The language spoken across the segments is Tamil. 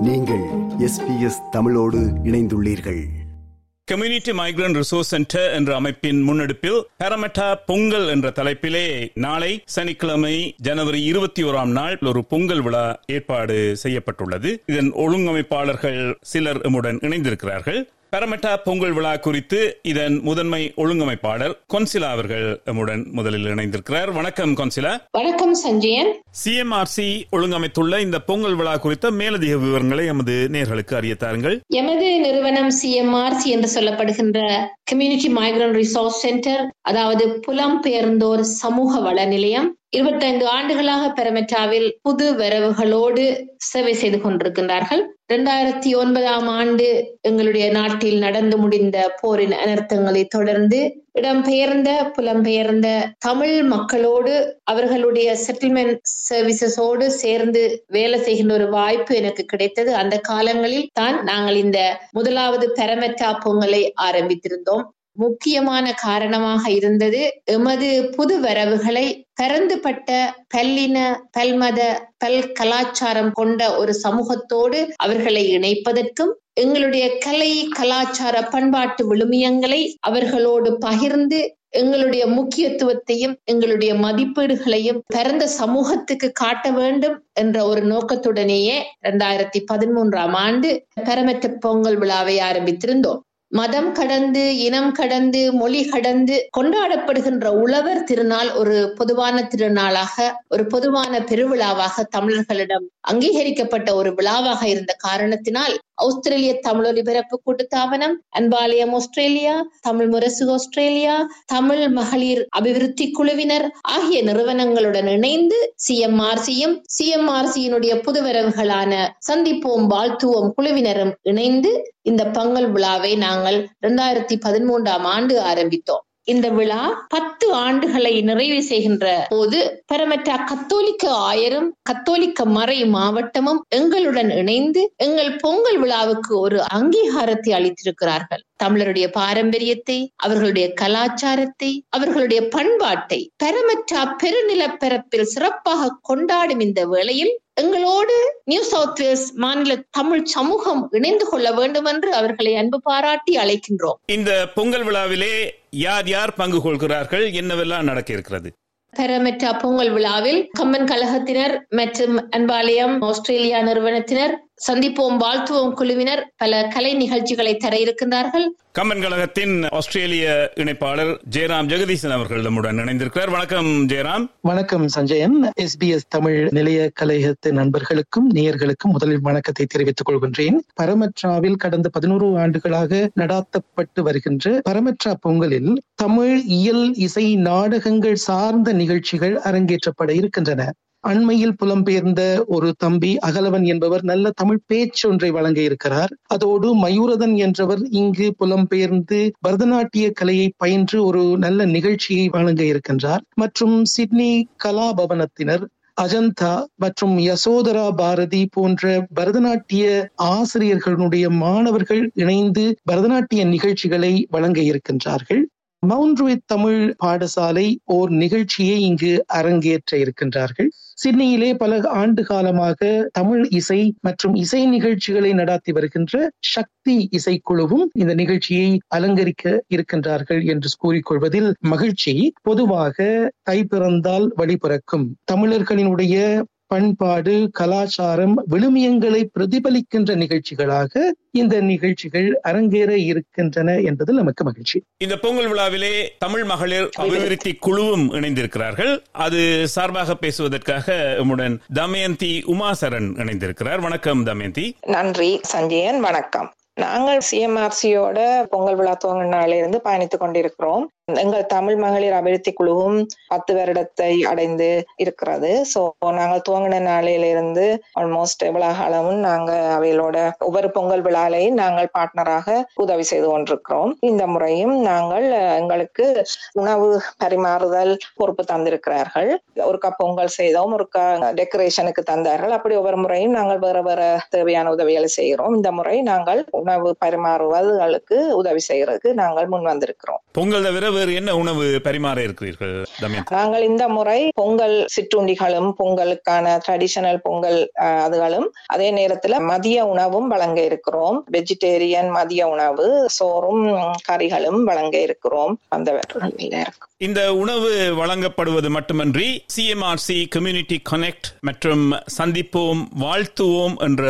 நீங்கள் எஸ்பிஎஸ் தமிழோடு இணைந்துள்ளீர்கள். கம்யூனிட்டி மைக்ரன்ட் ரிசோர்ஸ் சென்டர் என்ற அமைப்பின் முன்னெடுப்பில் ஹெரமெட்டா பொங்கல் என்ற தலைப்பிலே நாளை சனிக்கிழமை ஜனவரி இருபத்தி ஓராம் நாள் ஒரு பொங்கல் விழா ஏற்பாடு செய்யப்பட்டுள்ளது. இதன் ஒழுங்கமைப்பாளர்கள் சிலர் எம்முடன் இணைந்திருக்கிறார்கள். பரமெட்டா பொங்கல் விழா குறித்து இதன் முதன்மை ஒழுங்கமைப்பாளர் கொன்சிலா அவர்கள் எம்முடன் முதலில் இணைந்திருக்கிறார். வணக்கம் கொன்சிலா. வணக்கம் சஞ்சயன். சிஎம்ஆர்சி ஒழுங்கமைத்துள்ள இந்த பொங்கல் விழா குறித்த மேலதிக விவரங்களை எமது நேர்களுக்கு அறிய தாருங்கள் எமது நிறுவனம் சிஎம்ஆர்சி என்று சொல்லப்படுகின்ற கம்யூனிட்டி மைக்ரன்ட் ரிசோர்ஸ் சென்டர் அதாவது புலம்பெயர்ந்தோர் சமூக வள நிலையம் இருபத்தைந்து ஆண்டுகளாக பெரமெட்டாவில் புது வரவுகளோடு சேவை செய்து கொண்டிருக்கின்றார்கள். இரண்டாயிரத்தி ஒன்பதாம் ஆண்டு எங்களுடைய நாட்டில் நடந்து முடிந்த போரின் அனர்த்தங்களை தொடர்ந்து இடம்பெயர்ந்த புலம்பெயர்ந்த தமிழ் மக்களோடு அவர்களுடைய செட்டில்மெண்ட் சர்வீசஸோடு சேர்ந்து வேலை செய்கின்ற ஒரு வாய்ப்பு எனக்கு கிடைத்தது. அந்த காலங்களில் தான் நாங்கள் இந்த முதலாவது பெரமெட்டா பொங்கலை ஆரம்பித்திருந்தோம். முக்கியமான காரணமாக இருந்தது. எமது புது வரவுகளை பரந்துபட்ட பல்லின பல்மத பல் கலாச்சாரம் கொண்ட ஒரு சமூகத்தோடு அவர்களை இணைப்பதற்கும் எங்களுடைய கலை கலாச்சார பண்பாட்டு விழுமியங்களை அவர்களோடு பகிர்ந்து எங்களுடைய முக்கியத்துவத்தையும் எங்களுடைய மதிப்பீடுகளையும் பிறந்த சமூகத்துக்கு காட்ட வேண்டும் என்ற ஒரு நோக்கத்துடனேயே இரண்டாயிரத்தி பதிமூன்றாம் ஆண்டு பெரமெட்ட பொங்கல் விழாவை ஆரம்பித்திருந்தோம். மதம் கடந்து இனம் கடந்து மொழி கடந்து கொண்டாடப்படுகின்ற உழவர் திருநாள் ஒரு பொதுவான திருநாளாக ஒரு பொதுவான பெருவிழாவாக தமிழர்களிடம் அங்கீகரிக்கப்பட்ட ஒரு விழாவாக இருந்த காரணத்தினால் ஆஸ்திரேலிய தமிழ் ஒலிபரப்பு கூட்டுத்தாபனம் அன்பாலயம் ஆஸ்திரேலியா தமிழ் முரசு ஆஸ்திரேலியா தமிழ் மகளிர் அபிவிருத்தி குழுவினர் ஆகிய நிறுவனங்களுடன் இணைந்து சிஎம்ஆர்சியும் சிஎம்ஆர்சியினுடைய புதுவரவுகளான சந்திப்போம் வாழ்த்துவோம் குழுவினரும் இணைந்து இந்த பங்கல் விழாவை நாங்கள் இரண்டாயிரத்தி பதிமூன்றாம் ஆண்டு ஆரம்பித்தோம். இந்த விழா பத்து ஆண்டுகளை நிறைவு செய்கின்ற போது பரமட்டா கத்தோலிக்க ஆயரும் கத்தோலிக்க மறை மாவட்டமும் எங்களுடன் இணைந்து எங்கள் பொங்கல் விழாவுக்கு ஒரு அங்கீகாரத்தை அளித்திருக்கிறார்கள். தமிழருடைய பாரம்பரியத்தை அவர்களுடைய கலாச்சாரத்தை அவர்களுடைய பண்பாட்டை பரமற்றா பெருநிலப்பரப்பில் சிறப்பாக கொண்டாடும் இந்த வேளையில் எங்களோடு நியூ சவுத் வேல்ஸ் மாநில தமிழ் சமூகம் இணைந்து கொள்ள வேண்டும் என்று அவர்களை அன்பு பாராட்டி அழைக்கின்றோம். இந்த பொங்கல் விழாவிலே யார் யார் பங்கு கொள்கிறார்கள் என்னவெல்லாம் நடக்க இருக்கிறது பெரமெட்டா பொங்கல் விழாவில் கம்மன் கழகத்தினர் மற்றும் அன்பாலயம் ஆஸ்திரேலியா நிறுவனத்தினர் சந்திப்போம் வாழ்த்துவோம் குழுவினர். பல கலை நிகழ்ச்சிகளை தர இருக்கின்றார்கள். கம்மன் கழகத்தின் ஆஸ்திரேலிய இணைப்பாளர் ஜெயராம் ஜெகதீசன் அவர்கள் நம்முடன் இணைந்திருக்கிறார். வணக்கம் ஜெயராம். வணக்கம் சஞ்சயன் எஸ்பிஎஸ் தமிழ் நிலைய கலையகத்து நண்பர்களுக்கும் நேயர்களுக்கும் முதலில் வணக்கத்தை தெரிவித்துக் கொள்கின்றேன். பரமற்றாவில் கடந்த பதினோரு ஆண்டுகளாக நடாத்தப்பட்டு வருகின்ற பரமற்றா பொங்கலில் தமிழ் இயல் இசை நாடகங்கள் சார்ந்த நிகழ்ச்சிகள் அரங்கேற்றப்பட இருக்கின்றன. அண்மையில் புலம்பெயர்ந்த ஒரு தம்பி அகலவன் என்பவர் நல்ல தமிழ் பேச்சொன்றை வழங்க இருக்கிறார். அதோடு மயூரதன் என்றவர் இங்கு புலம்பெயர்ந்து பரதநாட்டிய கலையை பயின்று ஒரு நல்ல நிகழ்ச்சியை வழங்க இருக்கின்றார். மற்றும் சிட்னி கலாபவனத்தினர் அஜந்தா மற்றும் யசோதரா பாரதி போன்ற பரதநாட்டிய ஆசிரியர்களுடைய மாணவர்கள் இணைந்து பரதநாட்டிய நிகழ்ச்சிகளை வழங்க இருக்கின்றார்கள். மவுண்ட்ருவித் தமிழ் பாடசாலை ஓர் நிகழ்ச்சியை இங்கு அரங்கேற்ற இருக்கின்றார்கள். சிட்னியிலே பல ஆண்டு காலமாக தமிழ் இசை மற்றும் இசை நிகழ்ச்சிகளை நடாத்தி வருகின்ற சக்தி இசைக்குழுவும் இந்த நிகழ்ச்சியை அலங்கரிக்க இருக்கின்றார்கள் என்று கூறிக்கொள்வதில் மகிழ்ச்சி. பொதுவாக தை பிறந்தால் வழிபிறக்கும் தமிழர்களினுடைய பண்பாடு கலாச்சாரம் விழுமியங்களை பிரதிபலிக்கின்ற நிகழ்ச்சிகளாக இந்த நிகழ்ச்சிகள் அரங்கேற இருக்கின்றன என்பதில் நமக்கு மகிழ்ச்சி. இந்த பொங்கல் விழாவிலே தமிழ் மகளிர் அபிவிருத்தி குழுவும் இணைந்திருக்கிறார்கள். அது சார்பாக பேசுவதற்காக உம்முடன் தமயந்தி உமாசரன் இணைந்திருக்கிறார். வணக்கம் தமயந்தி. நன்றி சஞ்சயன் வணக்கம். நாங்கள் சிஎம்ஆர்சியோட பொங்கல் விழா துவங்கின நாளிலிருந்து பயணித்துக் கொண்டிருக்கிறோம். எங்கள் தமிழ் மகளிர் அபிவிருத்தி குழுவும் பத்து வருடத்தை அடைந்து இருக்கிறது. சோ நாங்கள் துவங்கின நாளையிலிருந்து ஆல்மோஸ்ட் எவ்வளவு காலமும் நாங்க அவைகளோட ஒவ்வொரு பொங்கல் விழாலையும் நாங்கள் பார்ட்னராக உதவி செய்து கொண்டிருக்கிறோம். இந்த முறையும் நாங்கள் எங்களுக்கு உணவு பரிமாறுதல் பொறுப்பு தந்திருக்கிறார்கள். ஒருக்கா பொங்கல் செய்தோம் ஒருக்கா டெக்கரேஷனுக்கு தந்தார்கள். அப்படி ஒவ்வொரு முறையும் நாங்கள் வேற வேற தேவையான உதவிகளை செய்கிறோம். இந்த முறை நாங்கள் உணவு பரிமாறுவதற்கு உதவி செய்யறதுக்கு நாங்கள் முன் வந்திருக்கிறோம் பொங்கல் தவிர வேறு என்ன உணவு பரிமாற இருக்கிறீர்கள் நாங்கள் இந்த முறை பொங்கல் சிற்றுண்டிகளும் பொங்கலுக்கான ட்ரெடிஷனல் பொங்கல் அதுகளும் அதே நேரத்துல மதிய உணவும் வழங்க இருக்கிறோம். வெஜிடேரியன் மதிய உணவு சோறும் கறிகளும் வழங்க இருக்கிறோம். அந்த இருக்கும். இந்த உணவு வழங்கப்படுவது மட்டுமன்றி சிஎம்ஆர்சி கம்யூனிட்டி கனெக்ட் மற்றும் சந்திப்போம் வாழ்த்துவோம் என்ற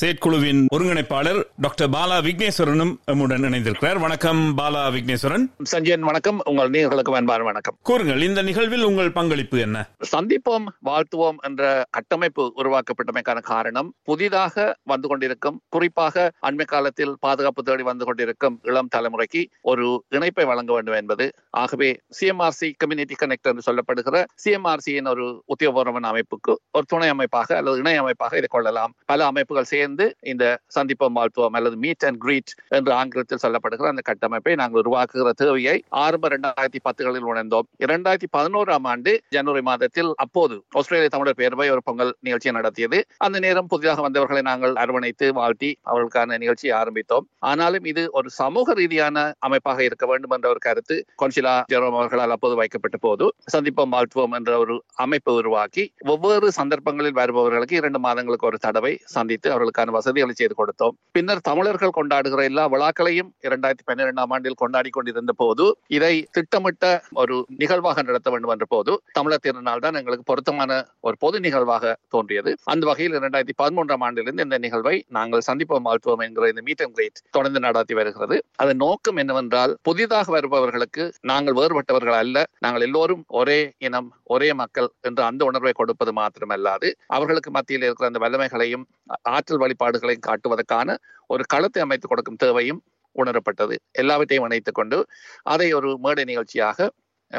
செயற்குழுவின் ஒருங்கிணைப்பாளர் டாக்டர் பாலா விக்னேஸ்வரனும் நம்முடன் இணைந்திருக்கிறார். வணக்கம் பாலா விக்னேஸ்வரன். சஞ்சயன் வணக்கம். உங்கள் நேர்களுக்கு அன்பான வணக்கம். கூறுங்கள் இந்த நிகழ்வில் உங்கள் பங்களிப்பு என்ன? சந்திப்போம் வாழ்த்துவோம் என்ற கட்டமைப்பு உருவாக்கப்பட்டமைக்கான காரணம் புதிதாக வந்து கொண்டிருக்கும் குறிப்பாக அண்மை காலத்தில் பாதுகாப்பு தேடி வந்து கொண்டிருக்கும் இளம் தலைமுறைக்கு ஒரு இணைப்பை வழங்க வேண்டும் என்பது. ஆகவே சிஎம்ஆர்சி கம்யூனிட்டி கனெக்ட் என்று சொல்லப்படுகிற சிஎம்ஆர்சியின் ஒரு உத்தியோகபூர்வமான அமைப்புக்கு ஒரு துணை அமைப்பாக அல்லது இணை அமைப்பாக இதை கொள்ளலாம். பல அமைப்புகள் சேர்ந்து இந்த சந்திப்போம் வாழ்த்துவோம் அல்லது மீட் அண்ட் கிரீட் என்று ஆங்கிலத்தில் சொல்லப்படுகிற அந்த கட்டமைப்பை நாங்கள் உருவாக்குகிற தேவையை ஆரம்ப இரண்டாயிரத்தி பத்துகளில் உணர்ந்தோம். இரண்டாயிரத்தி பதினோராம் ஆண்டு ஜனவரி மாதத்தில் அப்போது ஆஸ்திரேலிய தமிழர் பேரவை ஒரு பொங்கல் நிகழ்ச்சியை நடத்தியது. அந்த நேரம் புதிதாக வந்தவர்களை நாங்கள் அரவணைத்து வாழ்த்தி அவர்களுக்கான நிகழ்ச்சியை ஆரம்பித்தோம். ஆனாலும் இது ஒரு சமூக ரீதியான அமைப்பாக இருக்க வேண்டும் என்ற ஒரு கருத்து கொன்சிலா ஜெரோம் அவர்கள் அவர்களால் அப்போது வைக்கப்பட்ட போது சந்திப்போம் வாழ்த்துவோம் என்ற ஒரு அமைப்பு உருவாக்கி ஒவ்வொரு சந்தர்ப்பங்களில் வருபவர்களுக்கு இரண்டு மாதங்களுக்கு ஒரு தடவை சந்தித்து அவர்களுக்கான வசதிகளை செய்து கொடுத்தோம். பின்னர் தமிழர்கள் கொண்டாடுகிற எல்லா விழாக்களையும் இரண்டாயிரத்தி பன்னிரெண்டாம் ஆண்டில் கொண்டாடி கொண்டிருந்த போது இதை திட்டமிட்ட ஒரு நிகழ்வாக நடத்த வேண்டும் என்ற போது தமிழர் திருநாள் தான் எங்களுக்கு பொருத்தமான ஒரு பொது நிகழ்வாக தோன்றியது. அந்த வகையில் இரண்டாயிரத்தி பதிமூன்றாம் ஆண்டிலிருந்து இந்த நிகழ்வை நாங்கள் சந்திப்போம் வாழ்த்துவோம் என்கிற இந்த மீட் அண்ட் கிரேட் தொடர்ந்து நடத்தி வருகிறது. அதன் நோக்கம் என்னவென்றால் புதிதாக வருபவர்களுக்கு நாங்கள் வேறுபட்டவர்கள் அல்ல. நாங்கள் எல்லோரும் ஒரே இனம் ஒரே மக்கள் என்று அந்த உணர்வை கொடுப்பது மாத்திரமல்லாது அவர்களுக்கு மத்தியில் இருக்கிற அந்த வல்லமைகளையும் ஆற்றல் வழிபாடுகளையும் காட்டுவதற்கான ஒரு களத்தை அமைத்துக் கொடுக்கும் தேவையும் உணரப்பட்டது. எல்லாவற்றையும் இணைத்துக் கொண்டு அதை ஒரு மேடை நிகழ்ச்சியாக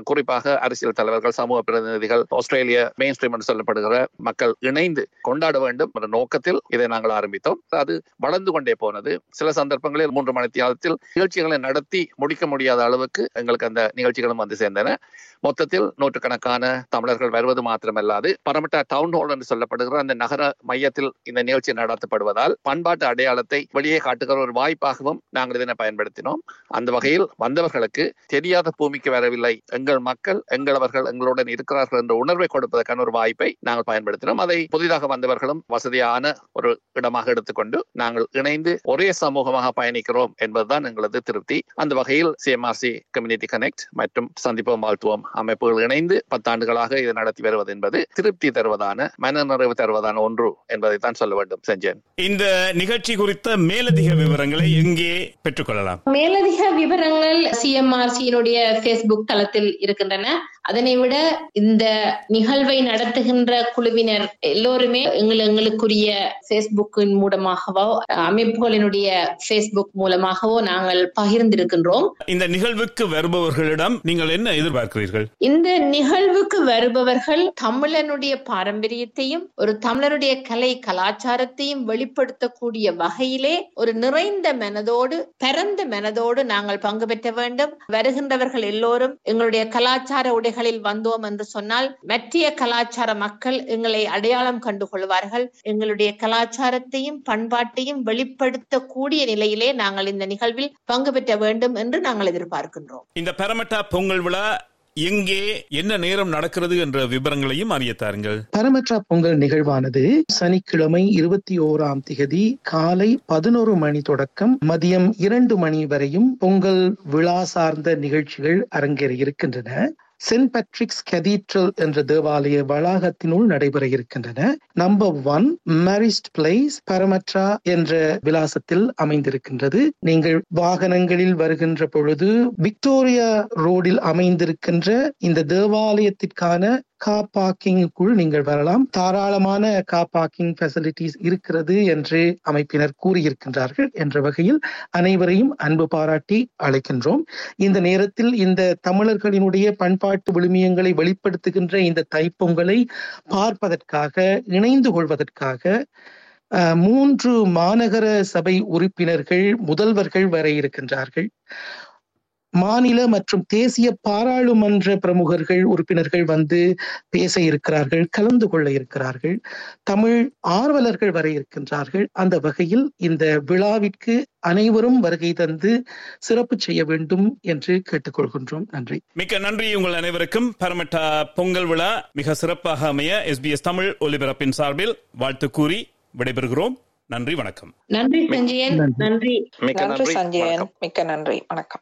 குறிப்பாக அரசியல் தலைவர்கள் சமூக பிரதிநிதிகள் ஆஸ்திரேலிய மெயின் ஸ்ட்ரீம் என்று சொல்லப்படுகிற மக்கள் இணைந்து கொண்டாட வேண்டும் என்ற நோக்கத்தில் இதை நாங்கள் ஆரம்பித்தோம். அது வளர்ந்து கொண்டே போனது. சில சந்தர்ப்பங்களில் மூன்று மணி தியாகத்தில் நிகழ்ச்சிகளை நடத்தி முடிக்க முடியாத அளவுக்கு எங்களுக்கு அந்த நிகழ்ச்சிகளும் வந்து சேர்ந்தன. மொத்தத்தில் நூற்றுக்கணக்கான தமிழர்கள் வருவது மாத்திரமல்லாது பரமட்டா டவுன் ஹால் என்று சொல்லப்படுகிற அந்த நகர மையத்தில் இந்த நிகழ்ச்சி நடத்தப்படுவதால் பண்பாட்டு அடையாளத்தை வெளியே காட்டுகிற ஒரு வாய்ப்பாகவும் நாங்கள் இதனை பயன்படுத்தினோம். அந்த வகையில் வந்தவர்களுக்கு தெரியாத பூமிக்கு வரவில்லை. எங்கள் மக்கள் எங்களவர்கள் எங்களுடன் இருக்கிறார்கள் என்ற உணர்வை கொடுப்பதற்கான ஒரு வாய்ப்பை நாங்கள் பயன்படுத்தினோம். அதை புதிதாக வந்தவர்களும் வசதியான ஒரு இடமாக எடுத்துக்கொண்டு நாங்கள் இணைந்து ஒரே சமூகமாக பயணிக்கிறோம் என்பதுதான் எங்களது திருப்தி. அந்த வகையில் சிஎம்ஆர்சி கம்யூனிட்டி கனெக்ட் மற்றும் சந்திப்போம் வாழ்த்துவோம். அமைப்புகள் இணைந்து பத்தாண்டுகளாக இதை நடத்தி வருவது என்பது திருப்தி தருவதான மன நிறைவு தருவதான ஒன்று என்பதை தான் சொல்ல வேண்டும் செஞ்சேன். இந்த நிகழ்ச்சி குறித்த மேலதிக விவரங்களை எங்கே பெற்றுக்கொள்ளலாம்? மேலதிக விவரங்கள் சிஎம்ஆர்சியினுடைய பேஸ்புக் தளத்தில் இருக்கின்றன. அதனை விட இந்த நிகழ்வை நடத்துகின்ற குழுவினர் எல்லோருமே எங்கள் எங்களுக்குரிய பேஸ்புக்கின் மூலமாகவோ அமைப்புகளினுடைய பேஸ்புக் மூலமாகவோ நாங்கள் பகிர்ந்திருக்கின்றோம். இந்த நிகழ்வுக்கு வருபவர்களிடம் நீங்கள் என்ன எதிர்பார்க்கிறீர்கள்? இந்த நிகழ்வுக்கு வருபவர்கள் தமிழனுடைய பாரம்பரியத்தையும் ஒரு தமிழருடைய கலை கலாச்சாரத்தையும் வெளிப்படுத்தக்கூடிய வகையிலே ஒரு நிறைந்த மனதோடு பரந்த மனதோடு நாங்கள் பங்கு பெற்ற வேண்டும். வருகின்றவர்கள் எல்லோரும் எங்களுடைய கலாச்சார உடைகளில் வந்தோம் என்று சொன்னால் மற்றிய கலாச்சார மக்கள் எங்களை அடையாளம் கண்டு கொள்வார்கள் எங்களுடைய கலாச்சாரத்தையும் பண்பாட்டையும் வெளிப்படுத்தக்கூடிய நிலையிலே நாங்கள் இந்த நிகழ்வில் பங்கு பெற்ற வேண்டும் என்று நாங்கள் எதிர்பார்க்கின்றோம். இந்த பெரமட்டா பொங்கல் விழா எங்கே என்ன நேரம் நடக்கிறது என்ற விவரங்களையும் அறிய தாருங்கள். பரமற்றா பொங்கல் நிகழ்வானது சனிக்கிழமை இருபத்தி ஓராம் திகதி காலை பதினோரு மணி தொடக்கம் மதியம் இரண்டு மணி வரையும் பொங்கல் விழா சார்ந்த நிகழ்ச்சிகள் அரங்கேற இருக்கின்றன சென்ட் பேட்ரிக்ஸ் கதீட்ரல் என்ற தேவாலய வளாகத்தினுள் நடைபெற இருக்கின்றன. Number one Marist Place Parramatta என்ற விலாசத்தில் அமைந்திருக்கின்றது. நீங்கள் வாகனங்களில் வருகின்ற பொழுது விக்டோரியா ரோடில் அமைந்திருக்கின்ற இந்த தேவாலயத்திற்கான கார் பார்க்கிங்குள் நீங்கள் வரலாம். தாராளமான கார் பார்க்கிங் ஃபெசிலிட்டிஸ் இருக்கிறது என்று அமைப்பினர் கூறியிருக்கின்றார்கள் என்ற வகையில் அனைவரையும் அன்பு பாராட்டி அழைக்கின்றோம். இந்த நேரத்தில் இந்த தமிழர்களினுடைய பண்பாட்டு விழுமியங்களை வெளிப்படுத்துகின்ற இந்த தைப்பொங்கலை பார்ப்பதற்காக இணைந்து கொள்வதற்காக மூன்று மாநகர சபை உறுப்பினர்கள் முதல்வர்கள் வர இருக்கின்றார்கள். மாநில மற்றும் தேசிய பாராளுமன்ற பிரமுகர்கள் உறுப்பினர்கள் வந்து பேச இருக்கிறார்கள் கலந்து கொள்ள இருக்கிறார்கள். தமிழ் ஆர்வலர்கள் வர இருக்கின்றார்கள். அந்த வகையில் இந்த விழாவிற்கு அனைவரும் வருகை தந்து சிறப்பு செய்ய வேண்டும் என்று கேட்டுக்கொள்கின்றோம். நன்றி. மிக்க நன்றி உங்கள் அனைவருக்கும். பரமட்டா பொங்கல் விழா மிக சிறப்பாக அமைய எஸ்பிஎஸ் தமிழ் ஒலிபரப்பின் சார்பில் வாழ்த்து கூறி விடைபெறுகிறோம். நன்றி வணக்கம். நன்றி சஞ்சயன். நன்றி. மிக்க நன்றி. சஞ்சயன். மிக்க நன்றி. வணக்கம்.